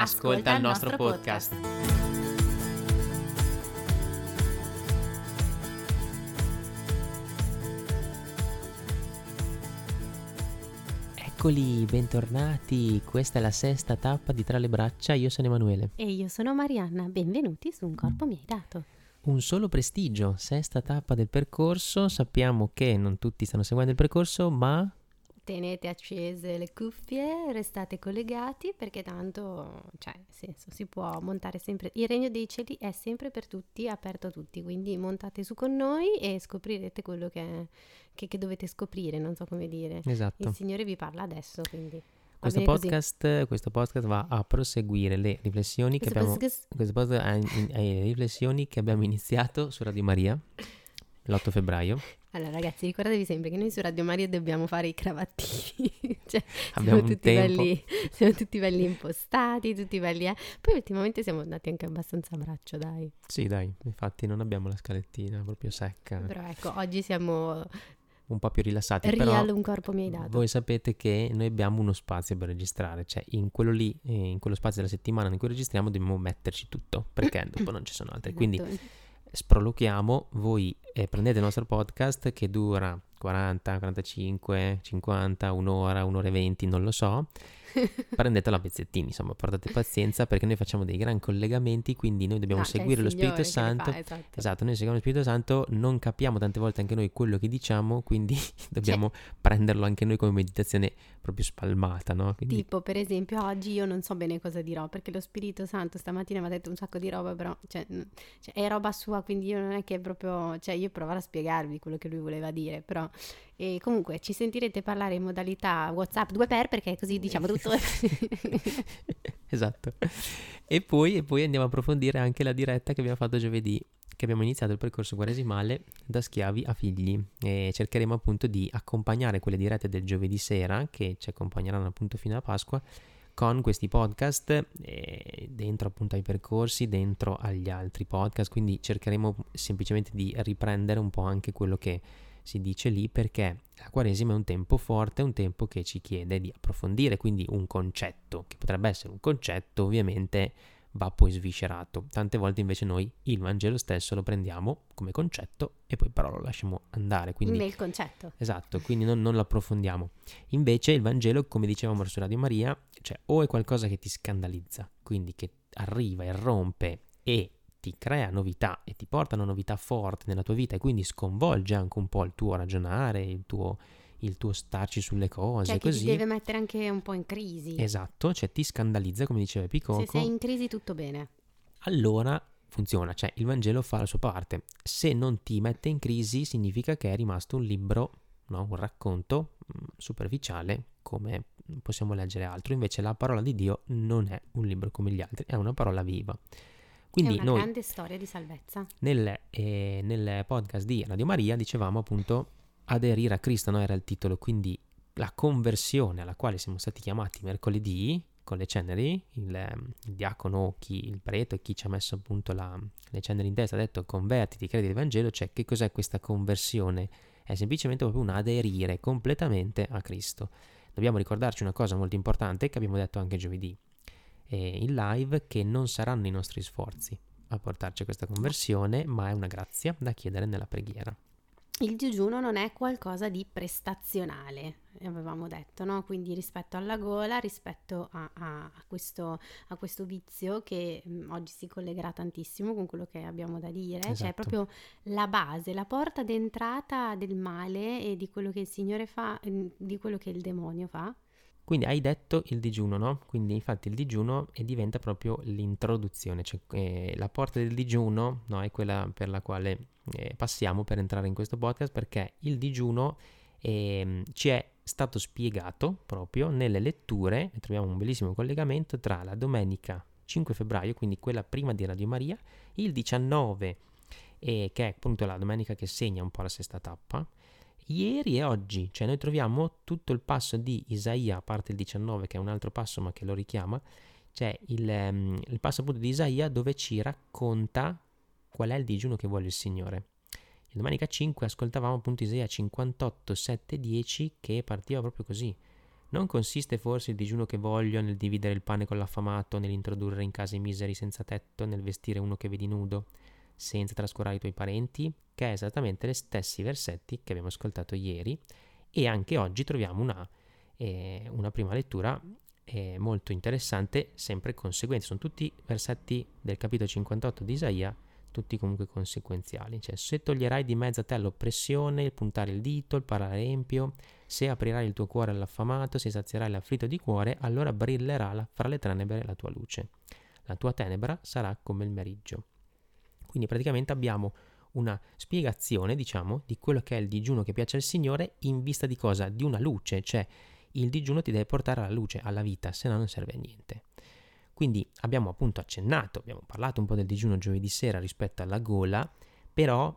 Ascolta, il nostro, podcast. Eccoli, bentornati. Questa è la sesta tappa di Tra le braccia. Io sono Emanuele. E io sono Marianna, benvenuti su Un corpo mi hai dato. Un solo prestigio, sesta tappa del percorso. Sappiamo che non tutti stanno seguendo il percorso, ma Tenete accese le cuffie, restate collegati perché tanto, cioè, senso, si può montare sempre. Il regno dei cieli è sempre per tutti, aperto a tutti, quindi montate su con noi e scoprirete quello che, che, che dovete scoprire, non so come dire. esatto. Il Signore vi parla adesso, quindi. Questo podcast, questo podcast va a proseguire le riflessioni che abbiamo podcast- podcast ha in- le riflessioni che abbiamo iniziato su Radio Maria l'8 febbraio. Allora, ragazzi, ricordatevi sempre che noi su Radio Maria dobbiamo fare i cravattini. cioè, siamo tutti, belli, siamo tutti belli impostati, tutti belli. eh. Poi ultimamente siamo andati anche abbastanza a braccio, dai. Sì, dai, infatti non abbiamo la scalettina proprio secca, Però ecco, oggi siamo un po' più rilassati, real, però un corpo mi hai dato. voi sapete che noi abbiamo uno spazio per registrare, cioè in quello lì, eh, in quello spazio della settimana in cui registriamo dobbiamo metterci tutto, perché dopo non ci sono altri. Quindi Sproloquiamo, voi eh, prendete il nostro podcast che dura 40, 45, 50, un'ora, un'ora e 20, non lo so, prendetelo a pezzettini, insomma, portate pazienza perché noi facciamo dei gran collegamenti, quindi noi dobbiamo Ah, è il seguire lo Spirito Santo. fa, esatto. Esatto, noi seguiamo lo Spirito Santo, non capiamo tante volte anche noi quello che diciamo, quindi dobbiamo prenderlo anche noi come meditazione proprio spalmata, no? Quindi Tipo, per esempio, oggi io non so bene cosa dirò perché lo Spirito Santo stamattina mi ha detto un sacco di roba, però cioè, cioè, è roba sua, quindi io non è che proprio, cioè io proverò a spiegarvi quello che lui voleva dire, però e comunque ci sentirete parlare in modalità WhatsApp 2 per perché così diciamo tutto. esatto. E poi, e poi andiamo a approfondire anche la diretta che abbiamo fatto giovedì, che abbiamo iniziato il percorso quaresimale da schiavi a figli e cercheremo appunto di accompagnare quelle dirette del giovedì sera che ci accompagneranno appunto fino a Pasqua con questi podcast eh, dentro appunto ai percorsi, dentro agli altri podcast, quindi cercheremo semplicemente di riprendere un po' anche quello che si dice lì perché la Quaresima è un tempo forte, un tempo che ci chiede di approfondire, quindi un concetto che potrebbe essere un concetto ovviamente va poi sviscerato. Tante volte invece noi il Vangelo stesso lo prendiamo come concetto e poi però lo lasciamo andare, quindi Nel concetto. Esatto, quindi non, non lo approfondiamo. Invece il Vangelo, come dicevamo su Radio Maria, cioè o è qualcosa che ti scandalizza, quindi che arriva e rompe e ti crea novità e ti porta una novità forte nella tua vita e quindi sconvolge anche un po' il tuo ragionare, il tuo, il tuo starci sulle cose, Cioè che così. ti deve mettere anche un po' in crisi. Esatto, cioè ti scandalizza, come diceva Se Picoco, sei in crisi tutto bene. allora funziona, cioè il Vangelo fa la sua parte. Se non ti mette in crisi significa che è rimasto un libro, no? un racconto mm, superficiale come possiamo leggere altro, invece la parola di Dio non è un libro come gli altri, è una parola viva. Quindi è una noi grande storia di salvezza. nel, eh, nel podcast di Radio Maria dicevamo appunto aderire a Cristo, no? era il titolo, quindi la conversione alla quale siamo stati chiamati mercoledì con le ceneri, il, ehm, il diacono, chi, il prete chi ci ha messo appunto la- le ceneri in testa ha detto convertiti, credi nel Vangelo, cioè che cos'è questa conversione? È semplicemente proprio un aderire completamente a Cristo. Dobbiamo ricordarci una cosa molto importante che abbiamo detto anche giovedì eh, in live, che non saranno i nostri sforzi a portarci a questa conversione, ma è una grazia da chiedere nella preghiera. Il digiuno non è qualcosa di prestazionale, avevamo detto, no? Quindi rispetto alla gola, rispetto a, a- a questo, a questo vizio che mh, oggi si collegherà tantissimo con quello che abbiamo da dire, cioè Esatto. proprio la base, la porta d'entrata del male e di quello che il Signore fa, eh, di quello che il demonio fa. Quindi hai detto il digiuno, no? Quindi infatti il digiuno diventa proprio l'introduzione, cioè eh, la porta del digiuno no? è quella per la quale eh, passiamo per entrare in questo podcast perché il digiuno ehm, ci è stato spiegato proprio nelle letture, e troviamo un bellissimo collegamento tra la domenica 5 febbraio, quindi quella prima di Radio Maria, il 19, eh, che è appunto la domenica che segna un po' la sesta tappa, ieri e oggi, cioè noi troviamo tutto il passo di Isaia, a parte il 19 che è un altro passo ma che lo richiama, c'è il, um, il passo appunto di Isaia dove ci racconta qual è il digiuno che vuole il Signore. Il domenica 5 ascoltavamo appunto Isaia 58, 7, 10 che partiva proprio così. Non consiste forse il digiuno che voglio nel dividere il pane con l'affamato, nell'introdurre in casa i miseri senza tetto, nel vestire uno che vedi nudo, senza trascurare i tuoi parenti, che è esattamente gli stessi versetti che abbiamo ascoltato ieri e anche oggi troviamo una, eh, una prima lettura eh, molto interessante, sempre conseguente. Sono tutti versetti del capitolo 58 di Isaia tutti comunque conseguenziali. Cioè, se toglierai di mezzo a te l'oppressione, il puntare il dito, il parlare empio, se aprirai il tuo cuore all'affamato, se sazierai l'afflitto di cuore, allora brillerà la, fra le tenebre la tua luce. La tua tenebra sarà come il meriggio. Quindi praticamente abbiamo una spiegazione, diciamo, di quello che è il digiuno che piace al Signore in vista di cosa? Di una luce, cioè il digiuno ti deve portare alla luce, alla vita, se no non serve a niente. Quindi abbiamo appunto accennato, abbiamo parlato un po' del digiuno giovedì sera rispetto alla gola, però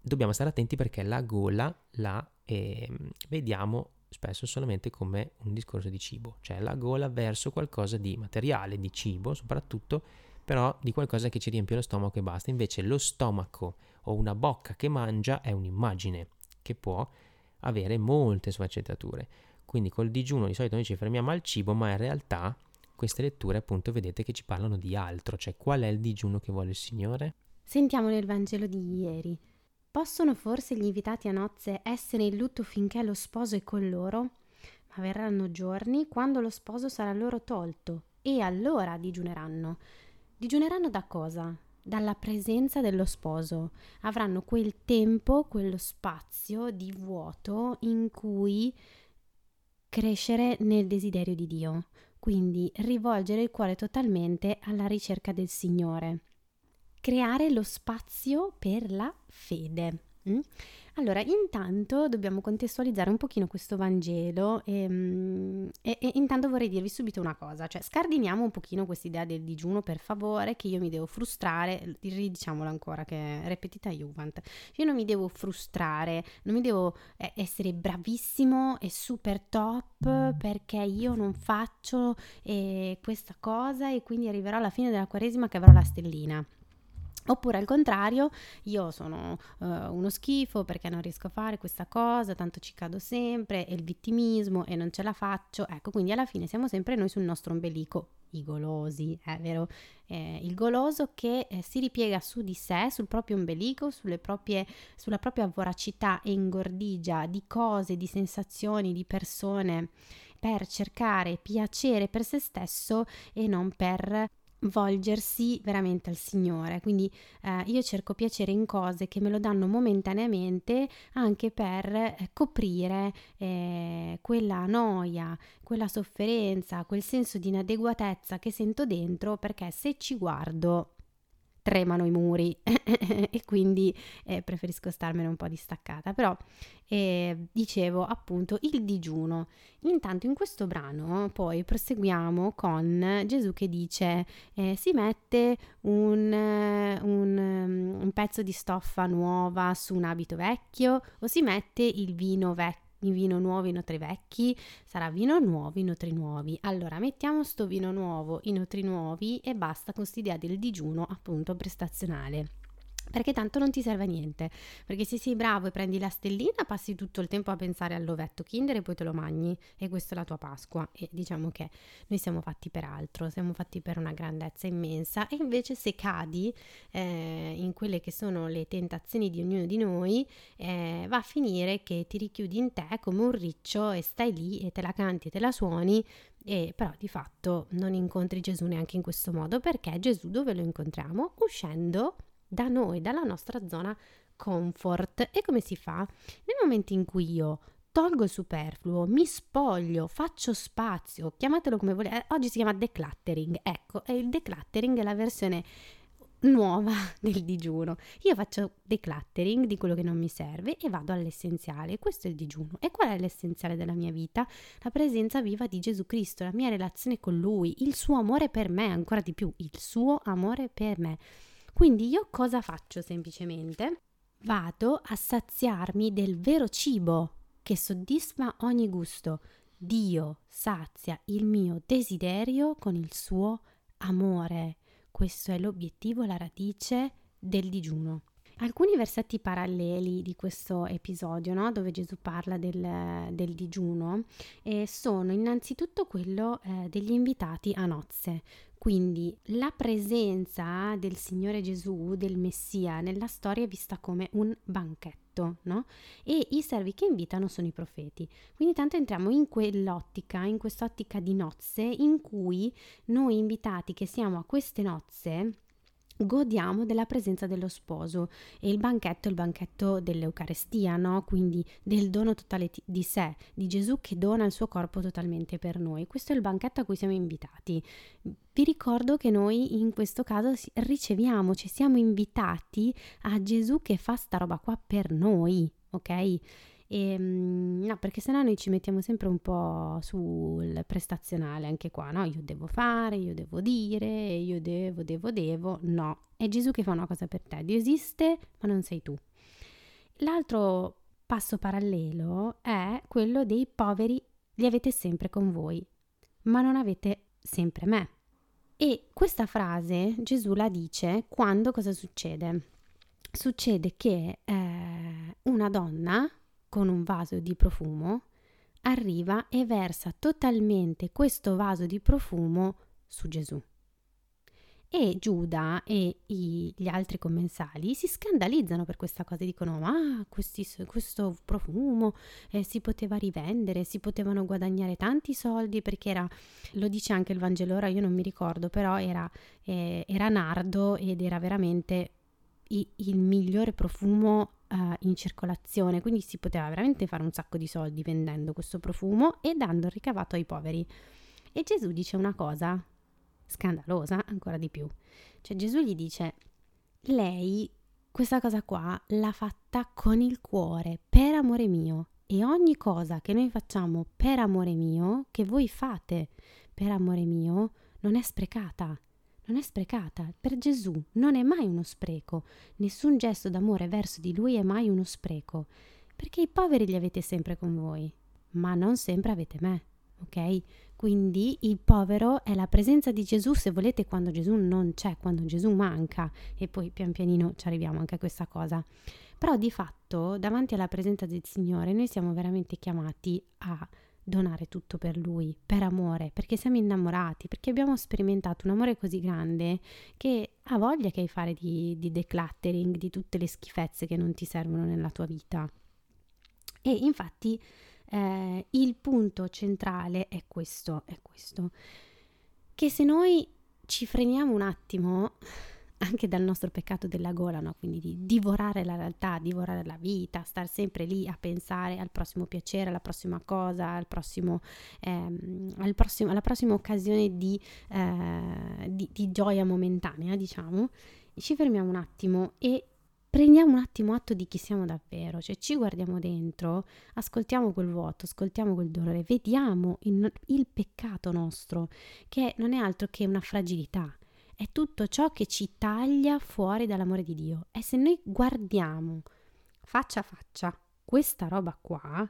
dobbiamo stare attenti perché la gola la eh, vediamo spesso solamente come un discorso di cibo, cioè la gola verso qualcosa di materiale, di cibo soprattutto, però di qualcosa che ci riempie lo stomaco e basta. Invece lo stomaco o una bocca che mangia è un'immagine che può avere molte sfaccettature. Quindi col digiuno di solito noi ci fermiamo al cibo, ma in realtà queste letture appunto vedete che ci parlano di altro, cioè qual è il digiuno che vuole il Signore? Sentiamo nel Vangelo di ieri. Possono forse gli invitati a nozze essere in lutto finché lo sposo è con loro? Ma verranno giorni quando lo sposo sarà loro tolto e allora digiuneranno. Digiuneranno da cosa? Dalla presenza dello sposo. Avranno quel tempo, quello spazio di vuoto in cui crescere nel desiderio di Dio quindi rivolgere il cuore totalmente alla ricerca del Signore. Creare lo spazio per la fede. Mm? Allora, intanto dobbiamo contestualizzare un pochino questo Vangelo e, mm, e, e, intanto vorrei dirvi subito una cosa, cioè scardiniamo un pochino quest'idea del digiuno per favore, che io mi devo frustrare, ridiciamolo ancora che è repetita Juvent, io non mi devo frustrare, non mi devo eh, essere bravissimo e super top perché io non faccio eh, questa cosa e quindi arriverò alla fine della quaresima che avrò la stellina. Oppure al contrario, io sono uh, uno schifo perché non riesco a fare questa cosa, tanto ci cado sempre, è il vittimismo e non ce la faccio. Ecco, quindi alla fine siamo sempre noi sul nostro ombelico, i golosi, è vero? Eh, il goloso che eh, si ripiega su di sé, sul proprio ombelico, proprie, sulla propria voracità e ingordigia di cose, di sensazioni, di persone per cercare piacere per se stesso e non per volgersi veramente al Signore. Quindi eh, io cerco piacere in cose che me lo danno momentaneamente anche per eh, coprire eh, quella noia, quella sofferenza, quel senso di inadeguatezza che sento dentro perché se ci guardo tremano i muri e quindi eh, preferisco starmene un po' distaccata. Però eh, dicevo appunto il digiuno. Intanto in questo brano poi proseguiamo con Gesù che dice eh, si mette un, un, un pezzo di stoffa nuova su un abito vecchio o si mette il vino vecchio vino nuovo, in otri vecchi, sarà vino nuovo, in otri nuovi. Allora mettiamo sto vino nuovo in otri nuovi e basta con quest'idea del digiuno appunto prestazionale perché tanto non ti serve a niente, perché se sei bravo e prendi la stellina passi tutto il tempo a pensare all'ovetto Kinder e poi te lo mangi. E questa è la tua Pasqua. E diciamo che noi siamo fatti per altro, siamo fatti per una grandezza immensa. E invece se cadi eh, in quelle che sono le tentazioni di ognuno di noi eh, va a finire che ti richiudi in te come un riccio e stai lì e te la canti e te la suoni. E però di fatto non incontri Gesù neanche in questo modo perché Gesù dove lo incontriamo? Uscendo da noi, dalla nostra zona comfort. E come si fa? Nel momento in cui io tolgo il superfluo, mi spoglio, faccio spazio, chiamatelo come volete. Eh, oggi si chiama decluttering. Ecco, il decluttering è la versione nuova del digiuno. Io faccio decluttering di quello che non mi serve e vado all'essenziale. Questo è il digiuno. E qual è l'essenziale della mia vita? La presenza viva di Gesù Cristo, la mia relazione con Lui, il suo amore per me, ancora di più, il suo amore per me. Quindi io cosa faccio semplicemente? Vado a saziarmi del vero cibo che soddisfa ogni gusto. Dio sazia il mio desiderio con il suo amore. Questo è l'obiettivo, la radice del digiuno. Alcuni versetti paralleli di questo episodio, no? dove Gesù parla del, del digiuno, eh, sono innanzitutto quello eh, degli invitati a nozze. Quindi la presenza del Signore Gesù, del Messia, nella storia è vista come un banchetto, no? E i servi che invitano sono i profeti. Quindi tanto entriamo in quell'ottica, in quest'ottica di nozze, in cui noi invitati che siamo a queste nozze, godiamo della presenza dello sposo e il banchetto è il banchetto dell'Eucarestia, no? quindi del dono totale di sé, di Gesù che dona il suo corpo totalmente per noi. Questo è il banchetto a cui siamo invitati. Vi ricordo che noi in questo caso riceviamo, ci siamo invitati a Gesù che fa sta roba qua per noi, ok? E, ehm, no, perché sennò noi ci mettiamo sempre un po' sul prestazionale anche qua, no? Io devo fare, io devo dire, io devo, devo, devo. No, è Gesù che fa una cosa per te. Dio esiste, ma non sei tu. L'altro passo parallelo è quello dei poveri, li avete sempre con voi, ma non avete sempre me. E questa frase Gesù la dice quando cosa succede? Succede che eh, una donna con un vaso di profumo, arriva e versa totalmente questo vaso di profumo su Gesù. E Giuda e i, gli altri commensali si scandalizzano per questa cosa, dicono ma questi, questo profumo eh, si poteva rivendere, si potevano guadagnare tanti soldi perché era, lo dice anche il Vangelo, ora io non mi ricordo, però era, eh, era nardo ed era veramente i, il migliore profumo uh, in circolazione, quindi si poteva veramente fare un sacco di soldi vendendo questo profumo e dando il ricavato ai poveri. E Gesù dice una cosa scandalosa ancora di più. Cioè Gesù gli dice, lei questa cosa qua l'ha fatta con il cuore, per amore mio. E ogni cosa che noi facciamo per amore mio, che voi fate per amore mio, non è sprecata non è sprecata. Per Gesù non è mai uno spreco. Nessun gesto d'amore verso di lui è mai uno spreco. Perché i poveri li avete sempre con voi, ma non sempre avete me. Ok? Quindi il povero è la presenza di Gesù, se volete, quando Gesù non c'è, quando Gesù manca. E poi pian pianino ci arriviamo anche a questa cosa. Però di fatto, davanti alla presenza del Signore, noi siamo veramente chiamati a donare tutto per lui, per amore, perché siamo innamorati, perché abbiamo sperimentato un amore così grande che ha voglia che hai fare di, di decluttering, di tutte le schifezze che non ti servono nella tua vita. E infatti eh, il punto centrale è questo, è questo, che se noi ci freniamo un attimo anche dal nostro peccato della gola, no? quindi di divorare la realtà, divorare la vita, star sempre lì a pensare al prossimo piacere, alla prossima cosa, al prossimo, ehm, al prossimo, alla prossima occasione di, eh, di, di gioia momentanea, diciamo, ci fermiamo un attimo e prendiamo un attimo atto di chi siamo davvero, cioè ci guardiamo dentro, ascoltiamo quel vuoto, ascoltiamo quel dolore, vediamo il, il peccato nostro, che non è altro che una fragilità è tutto ciò che ci taglia fuori dall'amore di Dio. E se noi guardiamo faccia a faccia questa roba qua,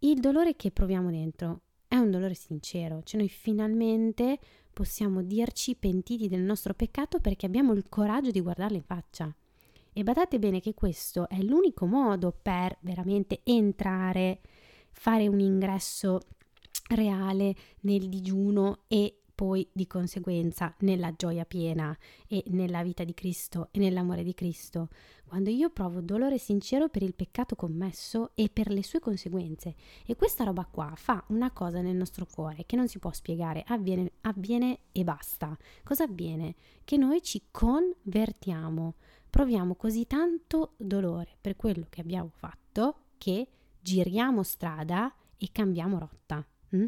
il dolore che proviamo dentro è un dolore sincero, cioè noi finalmente possiamo dirci pentiti del nostro peccato perché abbiamo il coraggio di guardarlo in faccia. E badate bene che questo è l'unico modo per veramente entrare, fare un ingresso reale nel digiuno e poi di conseguenza nella gioia piena e nella vita di Cristo e nell'amore di Cristo, quando io provo dolore sincero per il peccato commesso e per le sue conseguenze. E questa roba qua fa una cosa nel nostro cuore che non si può spiegare, avviene, avviene e basta. Cosa avviene? Che noi ci convertiamo, proviamo così tanto dolore per quello che abbiamo fatto che giriamo strada e cambiamo rotta. Mm?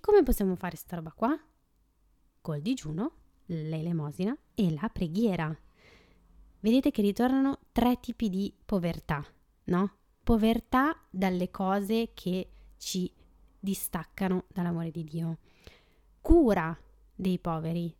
Come possiamo fare sta roba qua? Col digiuno, l'elemosina e la preghiera. Vedete che ritornano tre tipi di povertà, no? Povertà dalle cose che ci distaccano dall'amore di Dio. Cura dei poveri.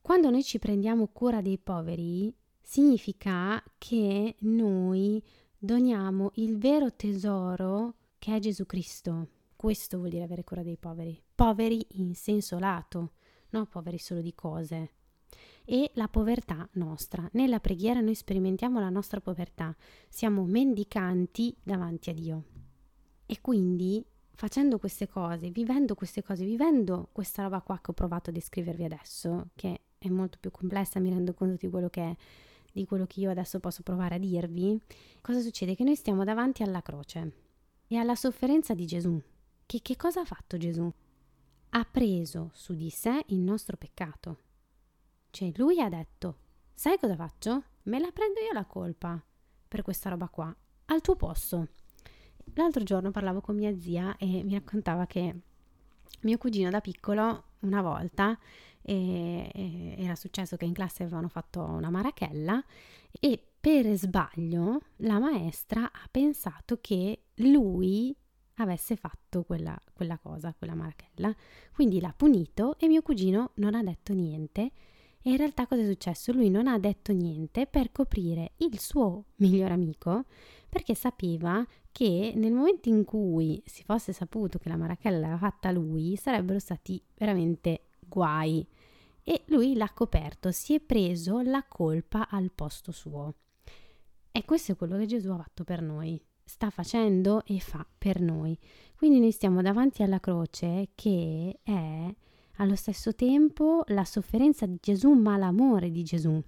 Quando noi ci prendiamo cura dei poveri, significa che noi doniamo il vero tesoro che è Gesù Cristo. Questo vuol dire avere cura dei poveri. Poveri in senso lato, non poveri solo di cose. E la povertà nostra. Nella preghiera noi sperimentiamo la nostra povertà. Siamo mendicanti davanti a Dio. E quindi facendo queste cose, vivendo queste cose, vivendo questa roba qua che ho provato a descrivervi adesso, che è molto più complessa, mi rendo conto di quello che è, di quello che io adesso posso provare a dirvi, cosa succede? Che noi stiamo davanti alla croce e alla sofferenza di Gesù. Che, che cosa ha fatto Gesù? Ha preso su di sé il nostro peccato. Cioè lui ha detto, sai cosa faccio? Me la prendo io la colpa per questa roba qua, al tuo posto. L'altro giorno parlavo con mia zia e mi raccontava che mio cugino da piccolo una volta e, e era successo che in classe avevano fatto una marachella e per sbaglio la maestra ha pensato che lui avesse fatto quella, quella cosa, quella marachella. Quindi l'ha punito e mio cugino non ha detto niente. E in realtà cosa è successo? Lui non ha detto niente per coprire il suo miglior amico perché sapeva che nel momento in cui si fosse saputo che la marachella l'aveva fatta lui, sarebbero stati veramente guai. E lui l'ha coperto, si è preso la colpa al posto suo. E questo è quello che Gesù ha fatto per noi, sta facendo e fa per noi. Quindi noi stiamo davanti alla croce che è allo stesso tempo la sofferenza di Gesù, ma l'amore di Gesù.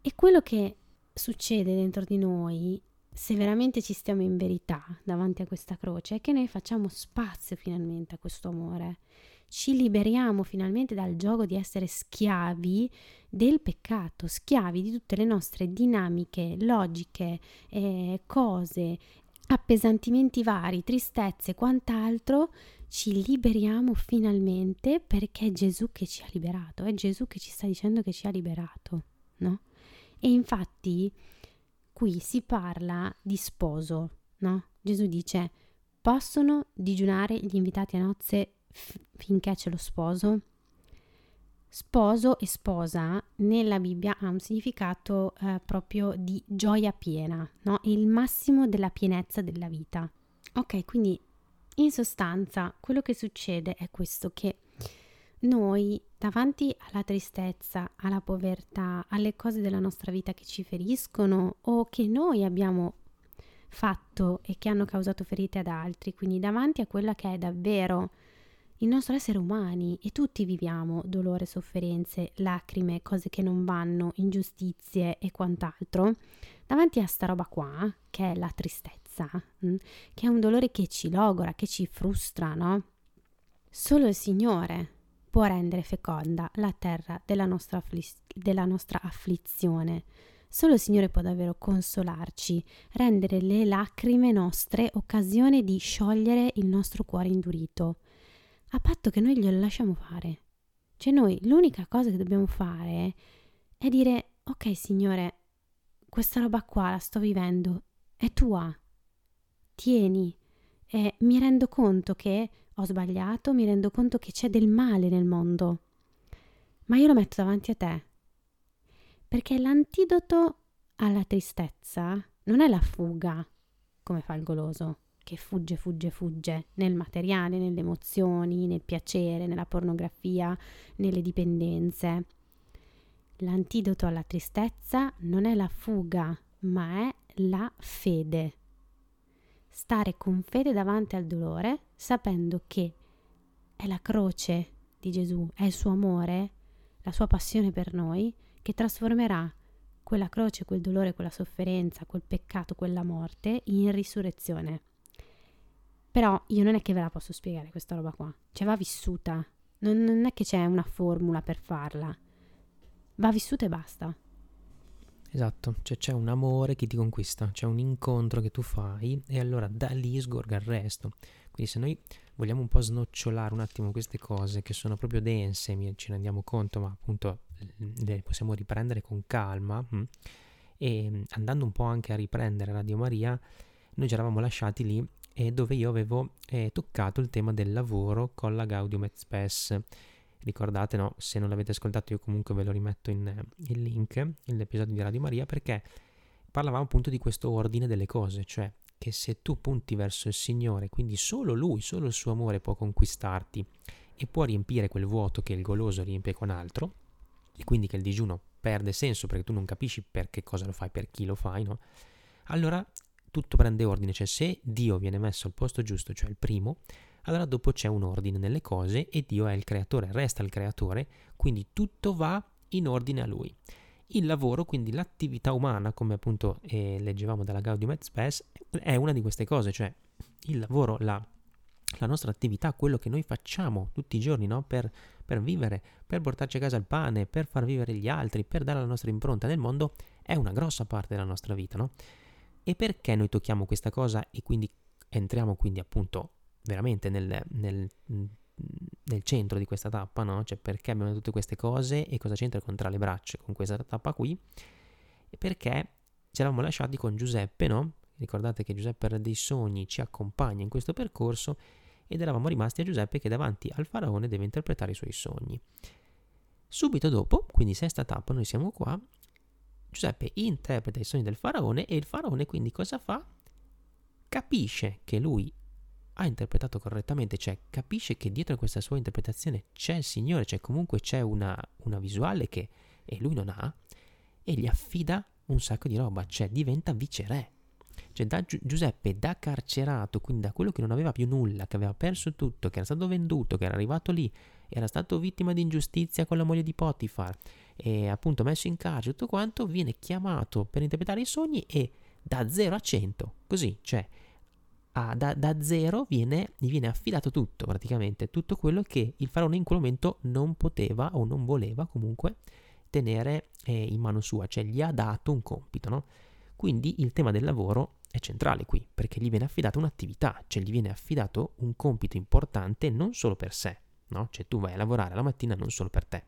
E quello che succede dentro di noi se veramente ci stiamo in verità davanti a questa croce, è che noi facciamo spazio finalmente a questo amore. Ci liberiamo finalmente dal gioco di essere schiavi del peccato, schiavi di tutte le nostre dinamiche, logiche, eh, cose, appesantimenti vari, tristezze e quant'altro. Ci liberiamo finalmente perché è Gesù che ci ha liberato, è Gesù che ci sta dicendo che ci ha liberato, no? E infatti qui si parla di sposo, no? Gesù dice, possono digiunare gli invitati a nozze f- finché c'è lo sposo? Sposo e sposa nella Bibbia ha un significato eh, proprio di gioia piena, no? il massimo della pienezza della vita. Ok, quindi in sostanza quello che succede è questo che noi davanti alla tristezza, alla povertà, alle cose della nostra vita che ci feriscono o che noi abbiamo fatto e che hanno causato ferite ad altri, quindi davanti a quella che è davvero il nostro essere umani e tutti viviamo dolore, sofferenze, lacrime, cose che non vanno, ingiustizie e quant'altro, davanti a sta roba qua, che è la tristezza, mm, che è un dolore che ci logora, che ci frustra, no? Solo il Signore può rendere feconda la terra della nostra, affliz- della nostra afflizione. Solo il Signore può davvero consolarci, rendere le lacrime nostre occasione di sciogliere il nostro cuore indurito, a patto che noi glielo lasciamo fare. Cioè noi l'unica cosa che dobbiamo fare è dire ok Signore, questa roba qua la sto vivendo, è tua, tieni, e mi rendo conto che ho sbagliato, mi rendo conto che c'è del male nel mondo, ma io lo metto davanti a te. Perché l'antidoto alla tristezza non è la fuga, come fa il goloso, che fugge, fugge, fugge nel materiale, nelle emozioni, nel piacere, nella pornografia, nelle dipendenze. L'antidoto alla tristezza non è la fuga, ma è la fede stare con fede davanti al dolore, sapendo che è la croce di Gesù, è il suo amore, la sua passione per noi, che trasformerà quella croce, quel dolore, quella sofferenza, quel peccato, quella morte in risurrezione. Però io non è che ve la posso spiegare questa roba qua, cioè va vissuta, non, non è che c'è una formula per farla, va vissuta e basta. Esatto, cioè c'è un amore che ti conquista, c'è un incontro che tu fai e allora da lì sgorga il resto. Quindi se noi vogliamo un po' snocciolare un attimo queste cose che sono proprio dense, ci rendiamo conto, ma appunto le possiamo riprendere con calma. Hm? E andando un po' anche a riprendere Radio Maria, noi ci eravamo lasciati lì eh, dove io avevo eh, toccato il tema del lavoro con la Gaudium et Spes. Ricordate, no? Se non l'avete ascoltato, io comunque ve lo rimetto in, in link, l'episodio di Radio Maria, perché parlavamo appunto di questo ordine delle cose, cioè che se tu punti verso il Signore, quindi solo Lui, solo il suo amore può conquistarti e può riempire quel vuoto che il goloso riempie con altro, e quindi che il digiuno perde senso perché tu non capisci per che cosa lo fai, per chi lo fai, no? Allora tutto prende ordine, cioè se Dio viene messo al posto giusto, cioè il primo, allora dopo c'è un ordine nelle cose e Dio è il creatore, resta il creatore, quindi tutto va in ordine a lui. Il lavoro, quindi l'attività umana, come appunto eh, leggevamo dalla Gaudium et Spes, è una di queste cose, cioè il lavoro, la, la nostra attività, quello che noi facciamo tutti i giorni no? per, per vivere, per portarci a casa il pane, per far vivere gli altri, per dare la nostra impronta nel mondo, è una grossa parte della nostra vita, no? E perché noi tocchiamo questa cosa e quindi entriamo quindi appunto veramente nel, nel, nel centro di questa tappa, no? Cioè perché abbiamo tutte queste cose e cosa c'entra con tra le braccia con questa tappa qui? E perché ci eravamo lasciati con Giuseppe, no? Ricordate che Giuseppe dei sogni ci accompagna in questo percorso ed eravamo rimasti a Giuseppe che davanti al faraone deve interpretare i suoi sogni. Subito dopo, quindi sesta tappa, noi siamo qua, Giuseppe interpreta i sogni del faraone e il faraone quindi cosa fa? Capisce che lui ha interpretato correttamente, cioè capisce che dietro a questa sua interpretazione c'è il Signore, cioè comunque c'è una, una visuale che lui non ha, e gli affida un sacco di roba, cioè diventa viceré. Cioè da Gi- Giuseppe, da carcerato, quindi da quello che non aveva più nulla, che aveva perso tutto, che era stato venduto, che era arrivato lì, era stato vittima di ingiustizia con la moglie di Potifar, e appunto messo in carcere, tutto quanto, viene chiamato per interpretare i sogni e da 0 a 100, così, cioè a, da, da, zero viene, gli viene affidato tutto, praticamente, tutto quello che il faraone in quel momento non poteva o non voleva comunque tenere eh, in mano sua, cioè gli ha dato un compito, no? Quindi il tema del lavoro è centrale qui, perché gli viene affidata un'attività, cioè gli viene affidato un compito importante non solo per sé, no? Cioè tu vai a lavorare la mattina non solo per te.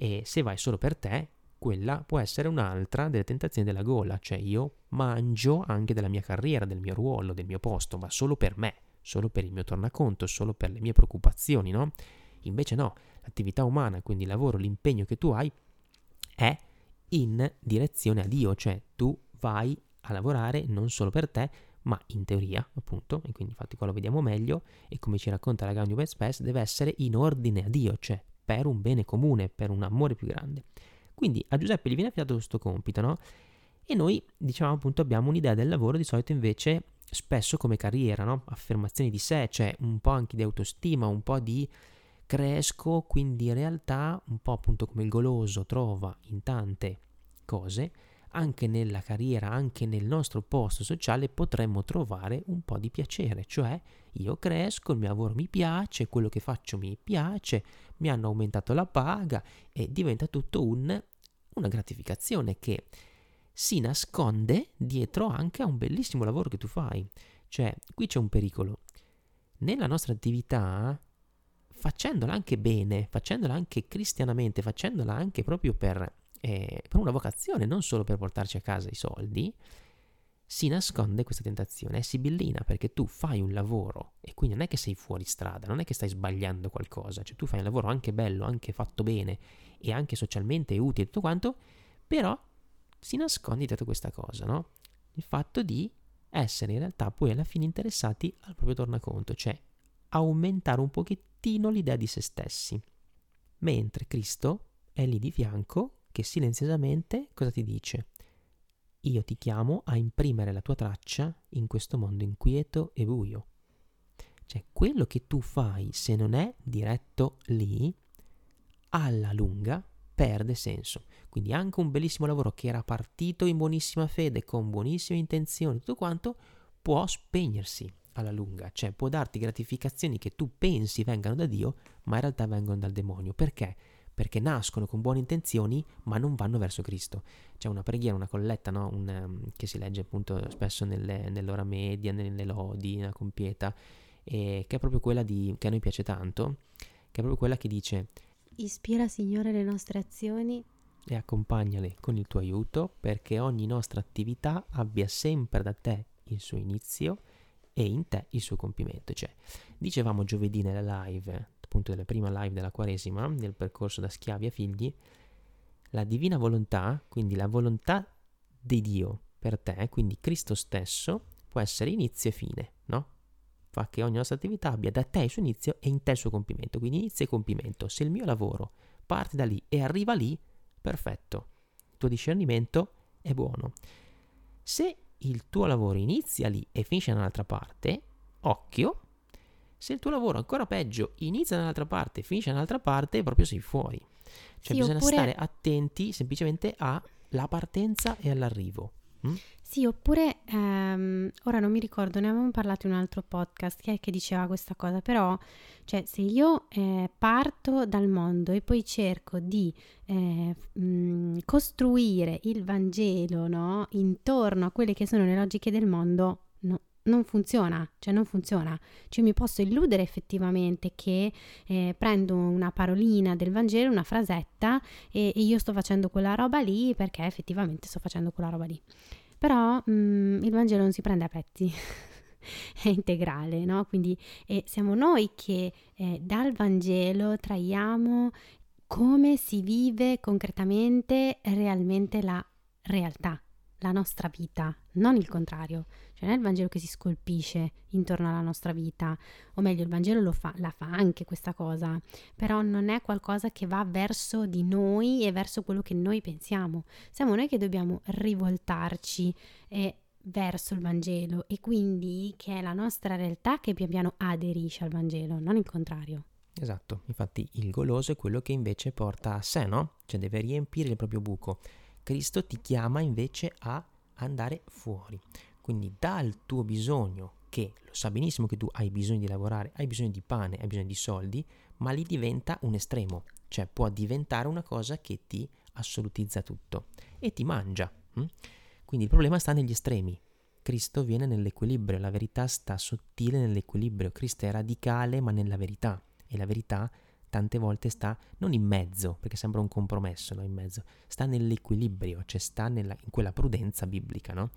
E se vai solo per te, quella può essere un'altra delle tentazioni della gola, cioè io mangio anche della mia carriera, del mio ruolo, del mio posto, ma solo per me, solo per il mio tornaconto, solo per le mie preoccupazioni, no? Invece no, l'attività umana, quindi il lavoro, l'impegno che tu hai è in direzione a Dio, cioè tu vai a lavorare non solo per te, ma in teoria, appunto, e quindi infatti qua lo vediamo meglio, e come ci racconta la Gaudium et Spes, deve essere in ordine a Dio, cioè per un bene comune, per un amore più grande. Quindi a Giuseppe gli viene affidato questo compito, no? E noi, diciamo appunto, abbiamo un'idea del lavoro di solito invece spesso come carriera, no? Affermazioni di sé, cioè un po' anche di autostima, un po' di cresco, quindi in realtà un po' appunto come il goloso trova in tante cose, anche nella carriera, anche nel nostro posto sociale potremmo trovare un po' di piacere, cioè io cresco, il mio lavoro mi piace, quello che faccio mi piace, mi hanno aumentato la paga e diventa tutto un, una gratificazione che si nasconde dietro anche a un bellissimo lavoro che tu fai. Cioè, qui c'è un pericolo. Nella nostra attività, facendola anche bene, facendola anche cristianamente, facendola anche proprio per, eh, per una vocazione, non solo per portarci a casa i soldi, si nasconde questa tentazione, è sibillina perché tu fai un lavoro e quindi non è che sei fuori strada, non è che stai sbagliando qualcosa, cioè tu fai un lavoro anche bello, anche fatto bene e anche socialmente utile e tutto quanto, però si nasconde dietro questa cosa, no? Il fatto di essere in realtà poi alla fine interessati al proprio tornaconto, cioè aumentare un pochettino l'idea di se stessi. Mentre Cristo è lì di fianco che silenziosamente cosa ti dice? io ti chiamo a imprimere la tua traccia in questo mondo inquieto e buio. Cioè, quello che tu fai, se non è diretto lì, alla lunga perde senso. Quindi anche un bellissimo lavoro che era partito in buonissima fede, con buonissime intenzioni, tutto quanto, può spegnersi alla lunga, cioè può darti gratificazioni che tu pensi vengano da Dio, ma in realtà vengono dal demonio. Perché? Perché nascono con buone intenzioni ma non vanno verso Cristo. C'è una preghiera, una colletta no? un, um, che si legge appunto spesso nelle, nell'ora media, nelle lodi, nella compieta, e che è proprio quella di, che a noi piace tanto, che è proprio quella che dice Ispira, Signore, le nostre azioni e accompagnale con il tuo aiuto perché ogni nostra attività abbia sempre da te il suo inizio e in te il suo compimento. Cioè, dicevamo giovedì nella live, appunto della prima live della Quaresima, nel percorso da schiavi a figli, la divina volontà, quindi la volontà di Dio per te, quindi Cristo stesso, può essere inizio e fine, no? Fa che ogni nostra attività abbia da te il suo inizio e in te il suo compimento, quindi inizio e compimento. Se il mio lavoro parte da lì e arriva lì, perfetto, il tuo discernimento è buono. Se il tuo lavoro inizia lì e finisce da un'altra parte, occhio, se il tuo lavoro ancora peggio inizia da un'altra parte finisce da un'altra parte, proprio sei fuori. Cioè Sì, bisogna oppure- stare attenti semplicemente alla partenza e all'arrivo. mm? Sì, oppure ehm, ora non mi ricordo, ne avevamo parlato in un altro podcast che, che diceva questa cosa, però cioè, se io eh, parto dal mondo e poi cerco di eh, mh, costruire il Vangelo no, intorno a quelle che sono le logiche del mondo, non funziona, cioè non funziona. Cioè mi posso illudere effettivamente che eh, prendo una parolina del Vangelo, una frasetta e, e io sto facendo quella roba lì perché effettivamente sto facendo quella roba lì. Però mm, il Vangelo non si prende a pezzi, è integrale, no? Quindi eh, siamo noi che eh, dal Vangelo traiamo come si vive concretamente realmente la realtà, la nostra vita, non il contrario. Cioè non è il Vangelo che si scolpisce intorno alla nostra vita, o meglio il Vangelo lo fa, la fa anche questa cosa, però non è qualcosa che va verso di noi e verso quello che noi pensiamo. Siamo noi che dobbiamo rivoltarci eh, verso il Vangelo e quindi che è la nostra realtà che pian piano aderisce al Vangelo, non il contrario. Esatto, infatti il goloso è quello che invece porta a sé, no? Cioè deve riempire il proprio buco. Cristo ti chiama invece a andare fuori. Quindi dal tuo bisogno, che lo sa benissimo che tu hai bisogno di lavorare, hai bisogno di pane, hai bisogno di soldi, ma lì diventa un estremo, cioè può diventare una cosa che ti assolutizza tutto e ti mangia. hm? Quindi il problema sta negli estremi. Cristo viene nell'equilibrio, la verità sta sottile nell'equilibrio, Cristo è radicale ma nella verità e la verità tante volte sta non in mezzo, perché sembra un compromesso, no? in mezzo, sta nell'equilibrio, cioè sta nella, in quella prudenza biblica, no?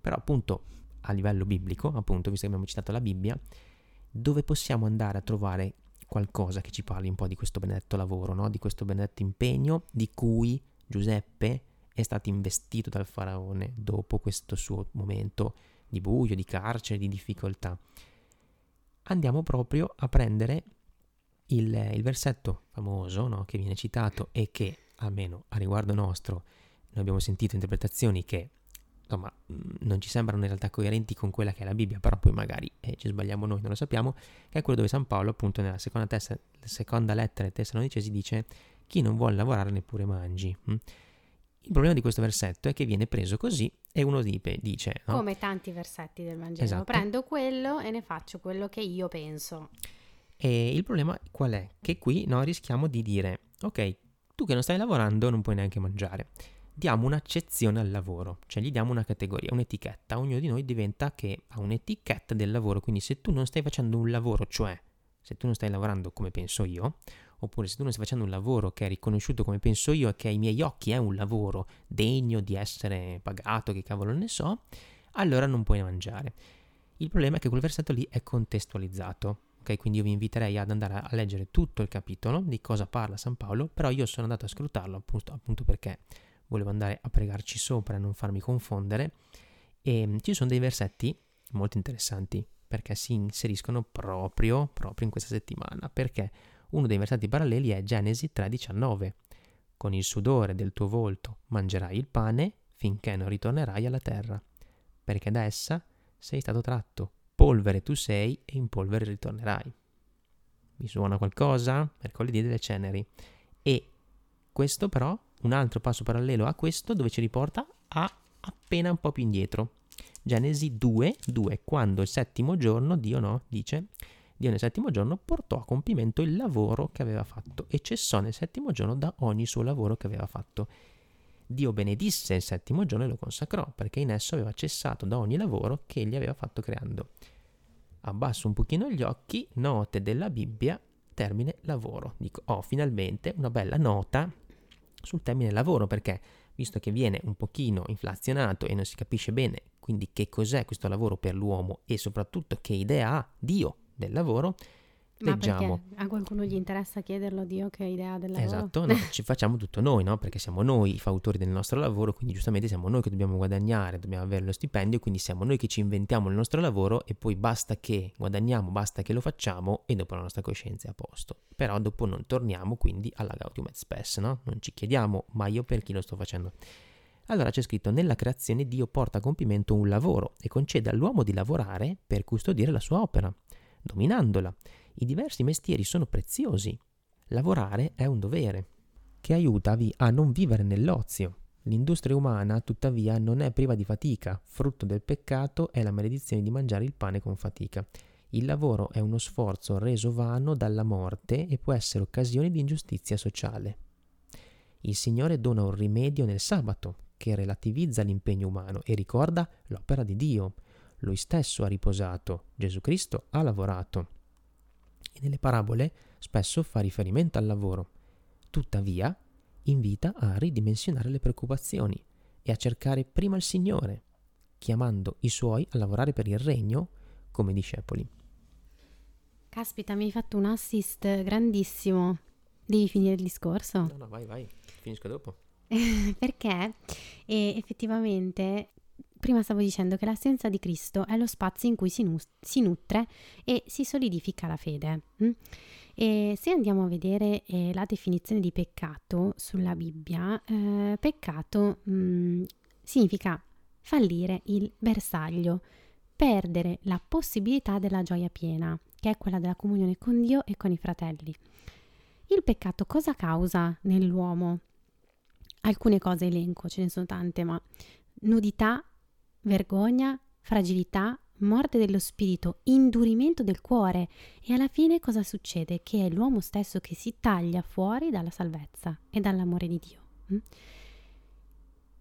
Però appunto a livello biblico, appunto, visto che abbiamo citato la Bibbia, dove possiamo andare a trovare qualcosa che ci parli un po' di questo benedetto lavoro, no? di questo benedetto impegno di cui Giuseppe è stato investito dal faraone dopo questo suo momento di buio, di carcere, di difficoltà. Andiamo proprio a prendere il, il versetto famoso no? che viene citato e che, almeno a riguardo nostro, noi abbiamo sentito interpretazioni che insomma non ci sembrano in realtà coerenti con quella che è la Bibbia, però poi magari eh, ci sbagliamo noi, non lo sappiamo, che è quello dove San Paolo appunto nella seconda, tessa, seconda lettera Tessalonicesi dice chi non vuole lavorare neppure mangi. hm? Il problema di questo versetto è che viene preso così e uno dice, no? Come tanti versetti del Vangelo, Esatto. prendo quello e ne faccio quello che io penso. E il problema qual è? Che qui noi rischiamo di dire, ok, tu che non stai lavorando non puoi neanche mangiare. Diamo un'accezione al lavoro, cioè gli diamo una categoria, un'etichetta. Ognuno di noi diventa che ha un'etichetta del lavoro, quindi se tu non stai facendo un lavoro, cioè se tu non stai lavorando come penso io, oppure se tu non stai facendo un lavoro che è riconosciuto come penso io e che ai miei occhi è un lavoro degno di essere pagato, che cavolo ne so, allora non puoi mangiare. Il problema è che quel versetto lì è contestualizzato, ok? Quindi io vi inviterei ad andare a leggere tutto il capitolo di cosa parla San Paolo, però io sono andato a scrutarlo appunto, appunto perché volevo andare a pregarci sopra e non farmi confondere e mm, ci sono dei versetti molto interessanti perché si inseriscono proprio, proprio in questa settimana, perché uno dei versetti paralleli è Genesi 3:19. Con il sudore del tuo volto mangerai il pane finché non ritornerai alla terra, perché da essa sei stato tratto. Polvere tu sei e in polvere ritornerai. Vi suona qualcosa? Mercoledì delle ceneri. E questo però, un altro passo parallelo a questo, dove ci riporta a appena un po' più indietro. Genesi 2, 2, quando il settimo giorno Dio no, dice, Dio nel settimo giorno portò a compimento il lavoro che aveva fatto e cessò nel settimo giorno da ogni suo lavoro che aveva fatto. Dio benedisse il settimo giorno e lo consacrò, perché in esso aveva cessato da ogni lavoro che egli aveva fatto creando. abbasso un pochino gli occhi, note della Bibbia, termine lavoro. Dico, oh, finalmente una bella nota sul termine lavoro perché visto che viene un pochino inflazionato e non si capisce bene quindi che cos'è questo lavoro per l'uomo e soprattutto che idea ha Dio del lavoro, leggiamo. a qualcuno gli interessa chiederlo Dio che idea del lavoro? Esatto, no, ci facciamo tutto noi, no? Perché siamo noi i fautori del nostro lavoro, quindi giustamente siamo noi che dobbiamo guadagnare, dobbiamo avere lo stipendio, quindi siamo noi che ci inventiamo il nostro lavoro e poi basta che guadagniamo, basta che lo facciamo e dopo la nostra coscienza è a posto. Però dopo non torniamo quindi alla Gaudium et Spes, no? Non ci chiediamo, ma io per chi lo sto facendo? Allora c'è scritto, nella creazione Dio porta a compimento un lavoro e concede all'uomo di lavorare per custodire la sua opera, dominandola i diversi mestieri sono preziosi. Lavorare è un dovere, che aiuta a non vivere nell'ozio. L'industria umana, tuttavia, non è priva di fatica, frutto del peccato è la maledizione di mangiare il pane con fatica. Il lavoro è uno sforzo reso vano dalla morte e può essere occasione di ingiustizia sociale. Il Signore dona un rimedio nel sabato, che relativizza l'impegno umano e ricorda l'opera di Dio. Lui stesso ha riposato, Gesù Cristo ha lavorato e nelle parabole spesso fa riferimento al lavoro. Tuttavia, invita a ridimensionare le preoccupazioni e a cercare prima il Signore, chiamando i suoi a lavorare per il regno come discepoli. Caspita, mi hai fatto un assist grandissimo. Devi finire il discorso? No, no, vai, vai, finisco dopo. Perché eh, effettivamente prima stavo dicendo che l'assenza di Cristo è lo spazio in cui si, nu- si nutre e si solidifica la fede. Mm? E se andiamo a vedere eh, la definizione di peccato sulla Bibbia, eh, peccato mh, mm, significa fallire il bersaglio, perdere la possibilità della gioia piena, che è quella della comunione con Dio e con i fratelli. Il peccato cosa causa nell'uomo? Alcune cose elenco, ce ne sono tante, ma nudità, vergogna, fragilità, morte dello spirito, indurimento del cuore e alla fine cosa succede? Che è l'uomo stesso che si taglia fuori dalla salvezza e dall'amore di Dio.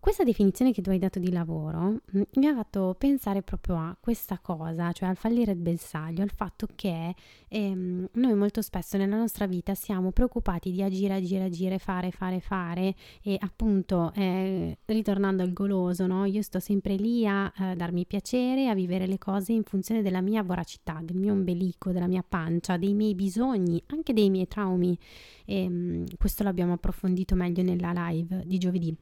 Questa definizione che tu hai dato di lavoro mm, mi ha fatto pensare proprio a questa cosa, cioè al fallire il bersaglio, al fatto che ehm, noi molto spesso nella nostra vita siamo preoccupati di agire, agire, agire, fare, fare, fare e appunto eh, ritornando al goloso, no? io sto sempre lì a, a darmi piacere, a vivere le cose in funzione della mia voracità, del mio ombelico, della mia pancia, dei miei bisogni, anche dei miei traumi. E, ehm, questo l'abbiamo approfondito meglio nella live di giovedì.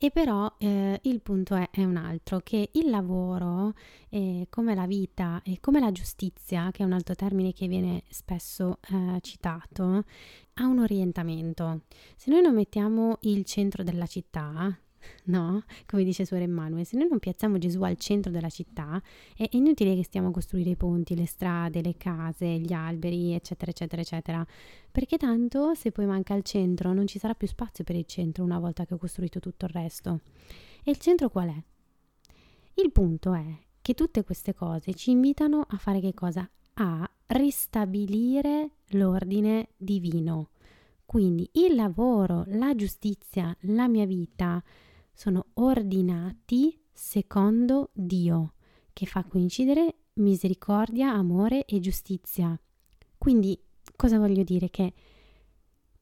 E però eh, il punto è, è, un altro, che il lavoro, eh, come la vita e come la giustizia, che è un altro termine che viene spesso eh, citato, ha un orientamento. Se noi non mettiamo il centro della città, no? Come dice Suor Emanuele, se noi non piazziamo Gesù al centro della città, è inutile che stiamo a costruire i ponti, le strade, le case, gli alberi, eccetera, eccetera, eccetera. Perché tanto se poi manca il centro non ci sarà più spazio per il centro una volta che ho costruito tutto il resto. E il centro qual è? Il punto è che tutte queste cose ci invitano a fare che cosa? A ristabilire l'ordine divino. Quindi il lavoro, la giustizia, la mia vita, sono ordinati secondo Dio, che fa coincidere misericordia, amore e giustizia. Quindi cosa voglio dire? Che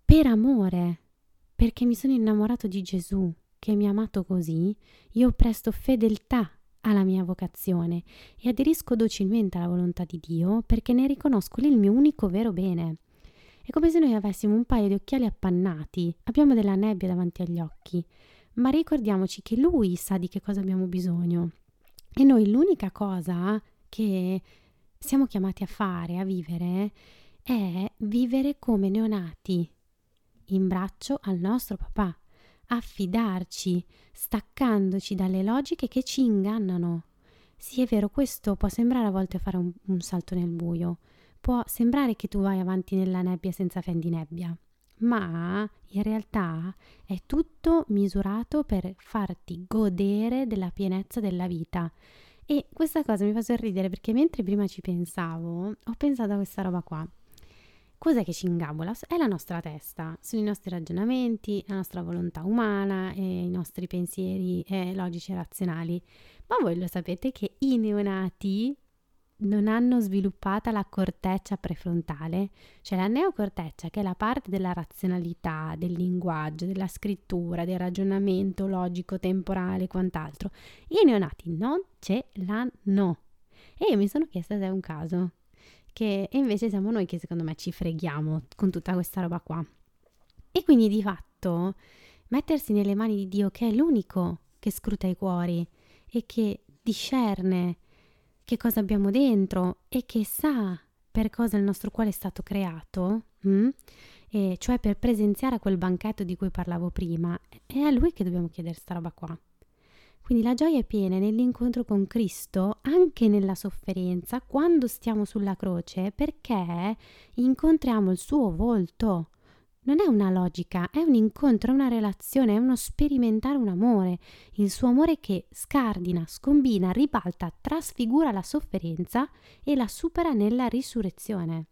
per amore, perché mi sono innamorato di Gesù, che mi ha amato così, io presto fedeltà alla mia vocazione e aderisco docilmente alla volontà di Dio perché ne riconosco lì il mio unico vero bene. È come se noi avessimo un paio di occhiali appannati, abbiamo della nebbia davanti agli occhi ma ricordiamoci che lui sa di che cosa abbiamo bisogno e noi l'unica cosa che siamo chiamati a fare, a vivere, è vivere come neonati, in braccio al nostro papà, affidarci, staccandoci dalle logiche che ci ingannano. Sì, è vero, questo può sembrare a volte fare un, un salto nel buio, può sembrare che tu vai avanti nella nebbia senza fendi nebbia, ma in realtà è tutto misurato per farti godere della pienezza della vita. E questa cosa mi fa sorridere perché mentre prima ci pensavo, ho pensato a questa roba qua. Cos'è che ci ingabola? È la nostra testa, sono i nostri ragionamenti, la nostra volontà umana e i nostri pensieri eh, logici e razionali. Ma voi lo sapete che i neonati non hanno sviluppata la corteccia prefrontale, cioè la neocorteccia che è la parte della razionalità, del linguaggio, della scrittura, del ragionamento logico, temporale e quant'altro. I neonati non ce l'hanno. E io mi sono chiesta se è un caso, che invece siamo noi che secondo me ci freghiamo con tutta questa roba qua. E quindi di fatto mettersi nelle mani di Dio che è l'unico che scruta i cuori e che discerne che cosa abbiamo dentro e che sa per cosa il nostro cuore è stato creato, mm? e cioè per presenziare quel banchetto di cui parlavo prima, è a lui che dobbiamo chiedere sta roba qua. Quindi la gioia è piena nell'incontro con Cristo, anche nella sofferenza, quando stiamo sulla croce, perché incontriamo il suo volto, non è una logica, è un incontro, è una relazione, è uno sperimentare un amore, il suo amore che scardina, scombina, ribalta, trasfigura la sofferenza e la supera nella risurrezione.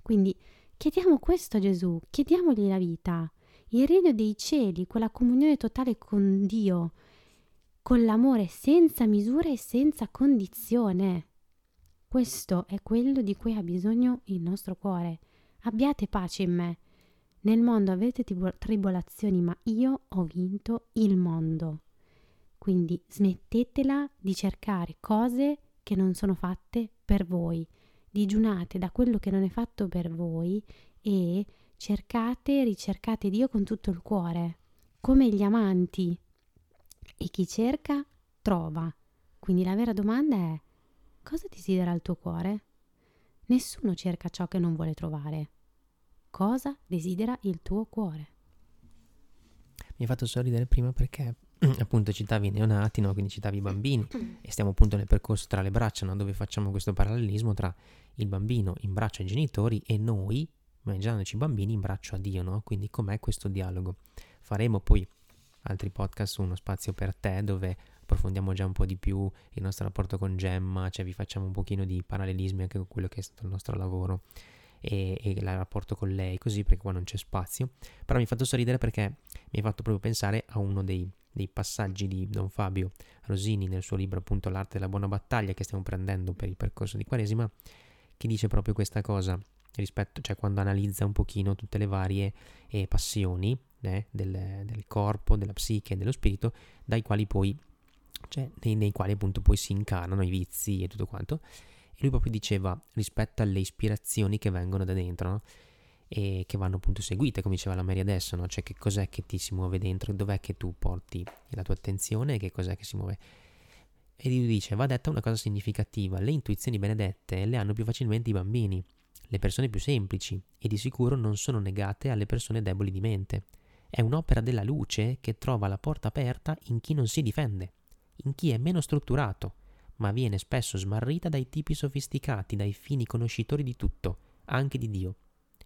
Quindi chiediamo questo a Gesù, chiediamogli la vita, il regno dei cieli, quella comunione totale con Dio, con l'amore senza misura e senza condizione. Questo è quello di cui ha bisogno il nostro cuore. Abbiate pace in me nel mondo avete tribolazioni, ma io ho vinto il mondo. Quindi smettetela di cercare cose che non sono fatte per voi. Digiunate da quello che non è fatto per voi e cercate, ricercate Dio con tutto il cuore, come gli amanti. E chi cerca, trova. Quindi la vera domanda è, cosa desidera il tuo cuore? Nessuno cerca ciò che non vuole trovare cosa desidera il tuo cuore. Mi ha fatto sorridere prima perché appunto citavi i neonati, no? quindi citavi i bambini e stiamo appunto nel percorso tra le braccia, no? dove facciamo questo parallelismo tra il bambino in braccio ai genitori e noi, mangiandoci i bambini, in braccio a Dio, no? quindi com'è questo dialogo? Faremo poi altri podcast su uno spazio per te dove approfondiamo già un po' di più il nostro rapporto con Gemma, cioè vi facciamo un pochino di parallelismi anche con quello che è stato il nostro lavoro e, e il rapporto con lei, così perché qua non c'è spazio. Però mi ha fatto sorridere perché mi ha fatto proprio pensare a uno dei, dei passaggi di Don Fabio Rosini nel suo libro appunto L'arte della buona battaglia che stiamo prendendo per il percorso di Quaresima, che dice proprio questa cosa rispetto, cioè quando analizza un pochino tutte le varie eh, passioni eh, del, del, corpo, della psiche dello spirito, dai quali poi, cioè nei, nei quali appunto poi si incarnano i vizi e tutto quanto, lui proprio diceva rispetto alle ispirazioni che vengono da dentro, no? E che vanno appunto seguite, come diceva la Mary adesso, no? Cioè che cos'è che ti si muove dentro, dov'è che tu porti la tua attenzione e che cos'è che si muove. E lui dice, va detta una cosa significativa, le intuizioni benedette le hanno più facilmente i bambini, le persone più semplici, e di sicuro non sono negate alle persone deboli di mente. È un'opera della luce che trova la porta aperta in chi non si difende, in chi è meno strutturato, ma viene spesso smarrita dai tipi sofisticati, dai fini conoscitori di tutto, anche di Dio.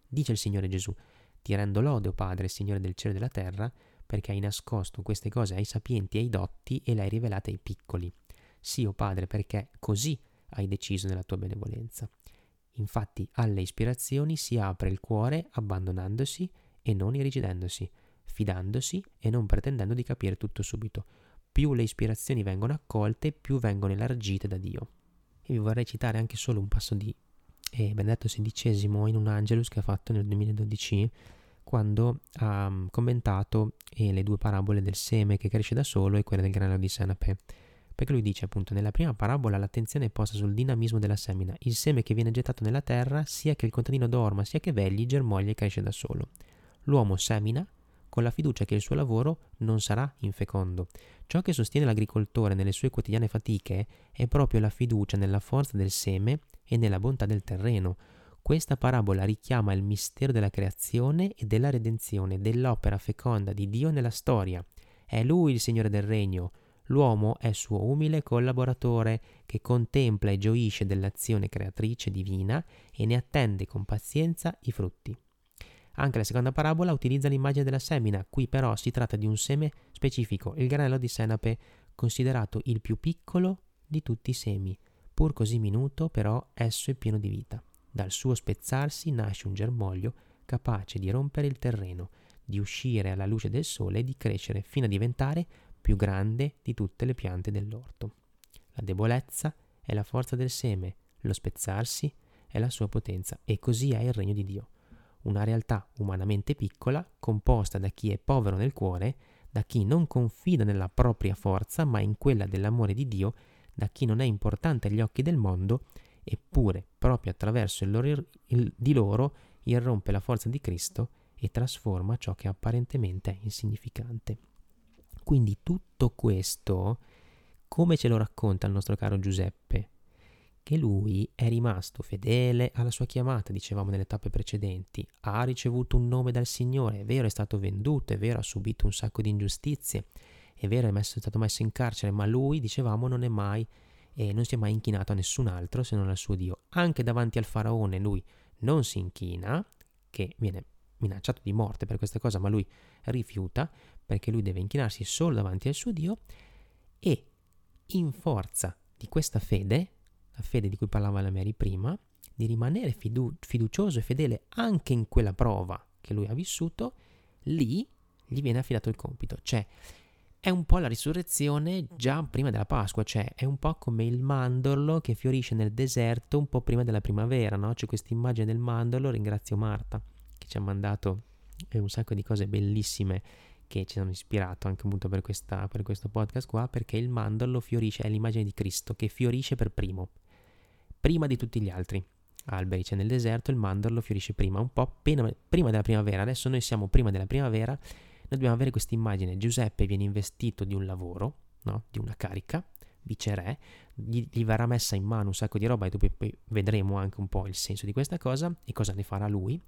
Dice il Signore Gesù, ti rendo lode, o Padre, Signore del cielo e della terra, perché hai nascosto queste cose ai sapienti e ai dotti e le hai rivelate ai piccoli. Sì, o Padre, perché così hai deciso nella tua benevolenza. Infatti alle ispirazioni si apre il cuore abbandonandosi e non irrigidendosi, fidandosi e non pretendendo di capire tutto subito, più le ispirazioni vengono accolte, più vengono elargite da Dio. E vi vorrei citare anche solo un passo di eh, Benedetto XVI in un Angelus che ha fatto nel 2012 quando ha um, commentato eh, le due parabole del seme che cresce da solo e quella del granello di senape. Perché lui dice appunto nella prima parabola l'attenzione è posta sul dinamismo della semina, il seme che viene gettato nella terra sia che il contadino dorma sia che vegli germoglia e cresce da solo. L'uomo semina con la fiducia che il suo lavoro non sarà infecondo. Ciò che sostiene l'agricoltore nelle sue quotidiane fatiche è proprio la fiducia nella forza del seme e nella bontà del terreno. Questa parabola richiama il mistero della creazione e della redenzione, dell'opera feconda di Dio nella storia. È Lui il Signore del Regno. L'uomo è suo umile collaboratore che contempla e gioisce dell'azione creatrice divina e ne attende con pazienza i frutti. Anche la seconda parabola utilizza l'immagine della semina, qui però si tratta di un seme specifico, il granello di senape, considerato il più piccolo di tutti i semi. Pur così minuto, però, esso è pieno di vita. Dal suo spezzarsi nasce un germoglio capace di rompere il terreno, di uscire alla luce del sole e di crescere fino a diventare più grande di tutte le piante dell'orto. La debolezza è la forza del seme, lo spezzarsi è la sua potenza e così è il regno di Dio. Una realtà umanamente piccola, composta da chi è povero nel cuore, da chi non confida nella propria forza, ma in quella dell'amore di Dio, da chi non è importante agli occhi del mondo, eppure proprio attraverso il loro, il, di loro irrompe la forza di Cristo e trasforma ciò che apparentemente è insignificante. Quindi tutto questo, come ce lo racconta il nostro caro Giuseppe? Che lui è rimasto fedele alla sua chiamata, dicevamo nelle tappe precedenti, ha ricevuto un nome dal Signore, è vero è stato venduto, è vero ha subito un sacco di ingiustizie, è vero è, messo, è stato messo in carcere, ma lui, dicevamo, non è mai e non si è mai inchinato a nessun altro se non al suo Dio. Anche davanti al faraone lui non si inchina, che viene minacciato di morte per questa cosa, ma lui rifiuta perché lui deve inchinarsi solo davanti al suo Dio e in forza di questa fede, la fede di cui parlava la Mary prima, di rimanere fidu- fiducioso e fedele anche in quella prova che lui ha vissuto, lì gli viene affidato il compito. Cioè, è un po' la risurrezione già prima della Pasqua, cioè è un po' come il mandorlo che fiorisce nel deserto un po' prima della primavera, no? C'è questa immagine del mandorlo, ringrazio Marta che ci ha mandato eh, un sacco di cose bellissime che ci hanno ispirato anche appunto per, questa, per questo podcast qua, perché il mandorlo fiorisce, è l'immagine di Cristo che fiorisce per primo, prima di tutti gli altri alberi. C'è nel deserto, il mandorlo fiorisce prima, un po' appena, prima della primavera. Adesso noi siamo prima della primavera, noi dobbiamo avere questa immagine. Giuseppe viene investito di un lavoro, no? di una carica, viceré, gli, gli verrà messa in mano un sacco di roba e dopo poi vedremo anche un po' il senso di questa cosa e cosa ne farà lui.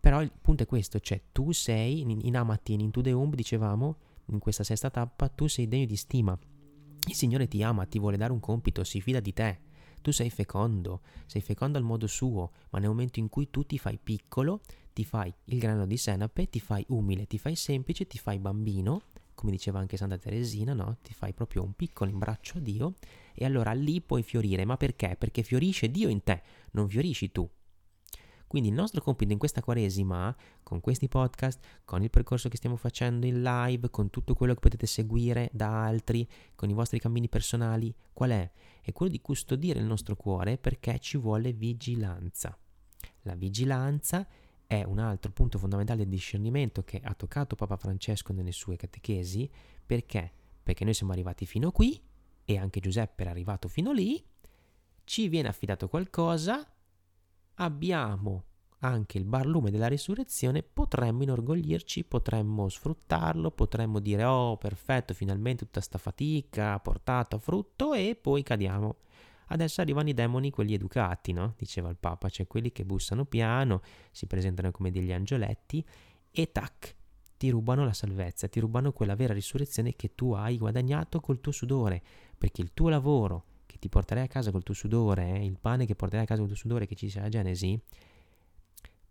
Però il punto è questo, cioè tu sei, in, in Amatin, in Home, dicevamo, in questa sesta tappa, tu sei degno di stima. Il Signore ti ama, ti vuole dare un compito, si fida di te. Tu sei fecondo, sei fecondo al modo suo, ma nel momento in cui tu ti fai piccolo, ti fai il grano di senape, ti fai umile, ti fai semplice, ti fai bambino, come diceva anche Santa Teresina, no? Ti fai proprio un piccolo imbraccio a Dio e allora lì puoi fiorire. Ma perché? Perché fiorisce Dio in te, non fiorisci tu. Quindi il nostro compito in questa quaresima, con questi podcast, con il percorso che stiamo facendo in live, con tutto quello che potete seguire da altri, con i vostri cammini personali, qual è? È quello di custodire il nostro cuore perché ci vuole vigilanza. La vigilanza è un altro punto fondamentale di discernimento che ha toccato Papa Francesco nelle sue catechesi. Perché? Perché noi siamo arrivati fino qui e anche Giuseppe era arrivato fino lì, ci viene affidato qualcosa, abbiamo anche il barlume della risurrezione, potremmo inorgoglirci, potremmo sfruttarlo, potremmo dire oh perfetto, finalmente tutta sta fatica ha portato a frutto e poi cadiamo. Adesso arrivano i demoni, quelli educati, no? Diceva il Papa, cioè quelli che bussano piano, si presentano come degli angioletti e tac, ti rubano la salvezza, ti rubano quella vera risurrezione che tu hai guadagnato col tuo sudore, perché il tuo lavoro che ti porterai a casa col tuo sudore, eh, il pane che porterai a casa col tuo sudore che ci sia a Genesi,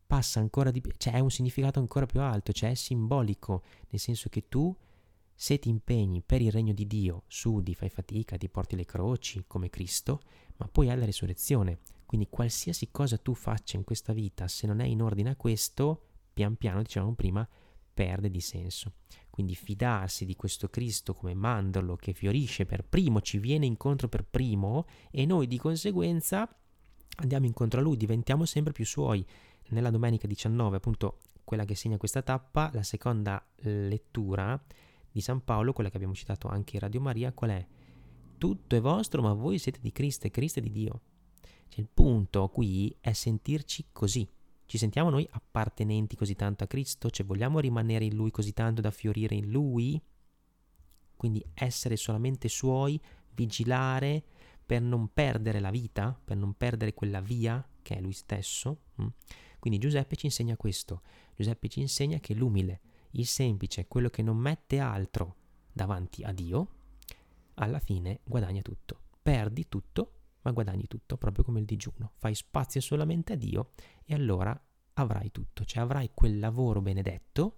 passa ancora di più, cioè ha un significato ancora più alto, cioè è simbolico, nel senso che tu se ti impegni per il regno di Dio, sudi, fai fatica, ti porti le croci come Cristo, ma poi hai la risurrezione. Quindi qualsiasi cosa tu faccia in questa vita, se non è in ordine a questo, pian piano, dicevamo prima, perde di senso. Quindi fidarsi di questo Cristo come mandorlo che fiorisce per primo, ci viene incontro per primo e noi di conseguenza andiamo incontro a lui, diventiamo sempre più suoi. Nella domenica 19, appunto quella che segna questa tappa, la seconda lettura di San Paolo, quella che abbiamo citato anche in Radio Maria, qual è? Tutto è vostro, ma voi siete di Cristo e Cristo è di Dio. Cioè, il punto qui è sentirci così, ci sentiamo noi appartenenti così tanto a Cristo? Cioè vogliamo rimanere in Lui così tanto da fiorire in Lui? Quindi essere solamente Suoi, vigilare per non perdere la vita, per non perdere quella via che è Lui stesso. Mm? Quindi Giuseppe ci insegna questo. Giuseppe ci insegna che l'umile, il semplice, quello che non mette altro davanti a Dio, alla fine guadagna tutto. Perdi tutto, ma guadagni tutto, proprio come il digiuno. Fai spazio solamente a Dio e allora avrai tutto, cioè avrai quel lavoro benedetto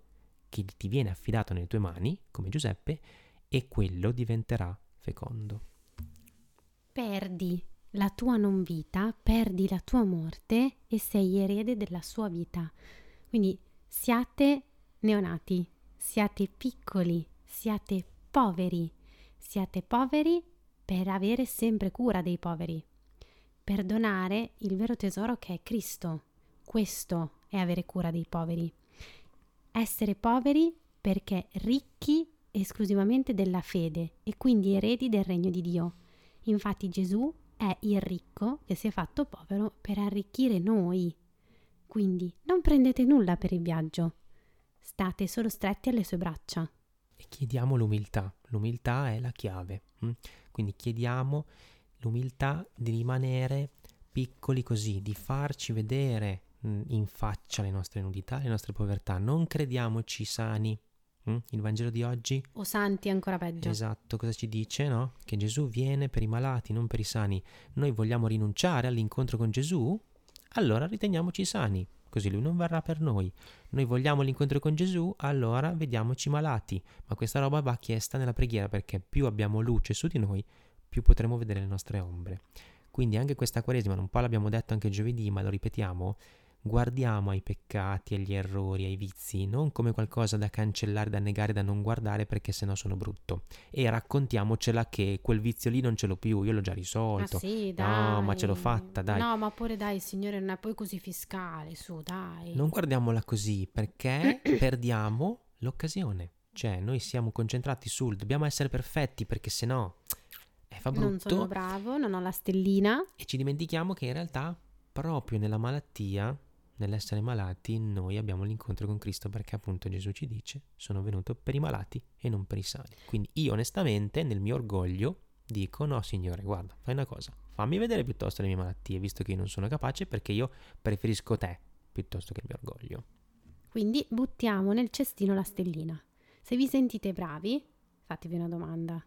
che ti viene affidato nelle tue mani, come Giuseppe, e quello diventerà fecondo. Perdi la tua non vita, perdi la tua morte e sei erede della sua vita. Quindi siate neonati, siate piccoli, siate poveri, siate poveri per avere sempre cura dei poveri. per donare il vero tesoro che è Cristo. Questo è avere cura dei poveri. Essere poveri perché ricchi esclusivamente della fede e quindi eredi del regno di Dio. Infatti Gesù è il ricco che si è fatto povero per arricchire noi. Quindi non prendete nulla per il viaggio, state solo stretti alle sue braccia. E chiediamo l'umiltà, l'umiltà è la chiave. hm? Quindi chiediamo l'umiltà di rimanere piccoli così, di farci vedere mm, in faccia le nostre nudità, le nostre povertà. Non crediamoci sani. hm? Il Vangelo di oggi O santi ancora peggio. Esatto, cosa ci dice, no? Che Gesù viene per i malati, non per i sani. Noi vogliamo rinunciare all'incontro con Gesù? Allora riteniamoci sani, così lui non verrà per noi. Noi vogliamo l'incontro con Gesù? Allora vediamoci malati. Ma questa roba va chiesta nella preghiera perché più abbiamo luce su di noi, più potremo vedere le nostre ombre. Quindi anche questa Quaresima, un po' l'abbiamo detto anche giovedì, ma lo ripetiamo, guardiamo ai peccati, agli errori, ai vizi, non come qualcosa da cancellare, da negare, da non guardare perché sennò sono brutto. E raccontiamocela che quel vizio lì non ce l'ho più, io l'ho già Ah risolto. sì, dai. No, ma ce l'ho fatta, dai. No, ma pure dai, Signore non è poi così fiscale, su, dai. Non guardiamola così perché perdiamo l'occasione. Cioè, noi siamo concentrati sul dobbiamo essere perfetti perché sennò eh, fa Non sono brutto bravo, non ho la stellina. e ci dimentichiamo che in realtà proprio nella malattia, nell'essere malati, noi abbiamo l'incontro con Cristo perché appunto Gesù ci dice sono venuto per i malati e non per i sani. Quindi io onestamente nel mio orgoglio dico no signore guarda fai una cosa fammi vedere piuttosto le mie malattie visto che io non sono capace perché io preferisco te piuttosto che il mio orgoglio. Quindi buttiamo nel cestino la stellina. Se vi sentite bravi, fatevi una domanda.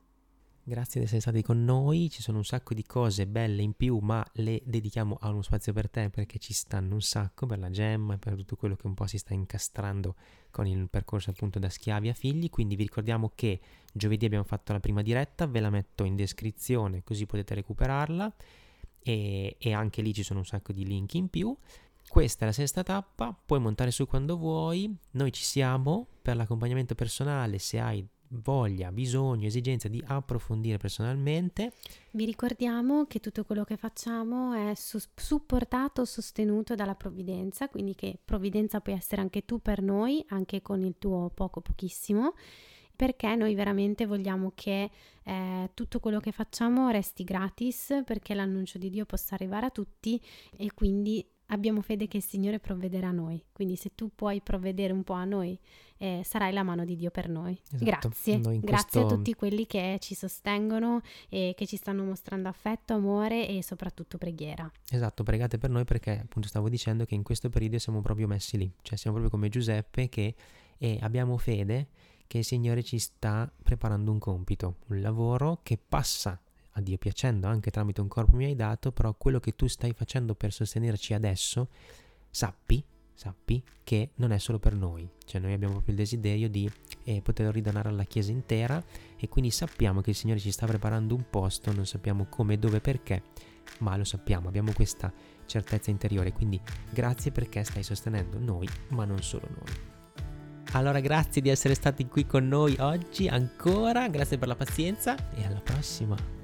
Grazie di essere stati con noi, ci sono un sacco di cose belle in più, ma le dedichiamo a uno spazio per te perché ci stanno un sacco per la gemma e per tutto quello che un po' si sta incastrando con il percorso appunto da schiavi a figli. Quindi vi ricordiamo che giovedì abbiamo fatto la prima diretta, ve la metto in descrizione così potete recuperarla e, e anche lì ci sono un sacco di link in più. Questa è la sesta tappa, puoi montare su quando vuoi, noi ci siamo per l'accompagnamento personale se hai voglia, bisogno, esigenza di approfondire personalmente. Vi ricordiamo che tutto quello che facciamo è su- supportato, sostenuto dalla provvidenza, quindi che provvidenza puoi essere anche tu per noi, anche con il tuo poco pochissimo, perché noi veramente vogliamo che eh, tutto quello che facciamo resti gratis, perché l'annuncio di Dio possa arrivare a tutti e quindi abbiamo fede che il Signore provvederà a noi. Quindi se tu puoi provvedere un po' a noi, eh, sarai la mano di Dio per noi. Esatto. Grazie, Noi grazie a questo- tutti quelli che ci sostengono e che ci stanno mostrando affetto, amore e soprattutto preghiera. Esatto, pregate per noi perché appunto stavo dicendo che in questo periodo siamo proprio messi lì, cioè siamo proprio come Giuseppe che eh, abbiamo fede che il Signore ci sta preparando un compito, un lavoro che passa a Dio piacendo anche tramite un corpo mi hai dato, però quello che tu stai facendo per sostenerci adesso, sappi, sappi che non è solo per noi, cioè noi abbiamo proprio il desiderio di eh, poterlo ridonare alla Chiesa intera e quindi sappiamo che il Signore ci sta preparando un posto, non sappiamo come, dove, perché, ma lo sappiamo, abbiamo questa certezza interiore, quindi grazie perché stai sostenendo noi, ma non solo noi. Allora grazie di essere stati qui con noi oggi ancora, grazie per la pazienza e alla prossima.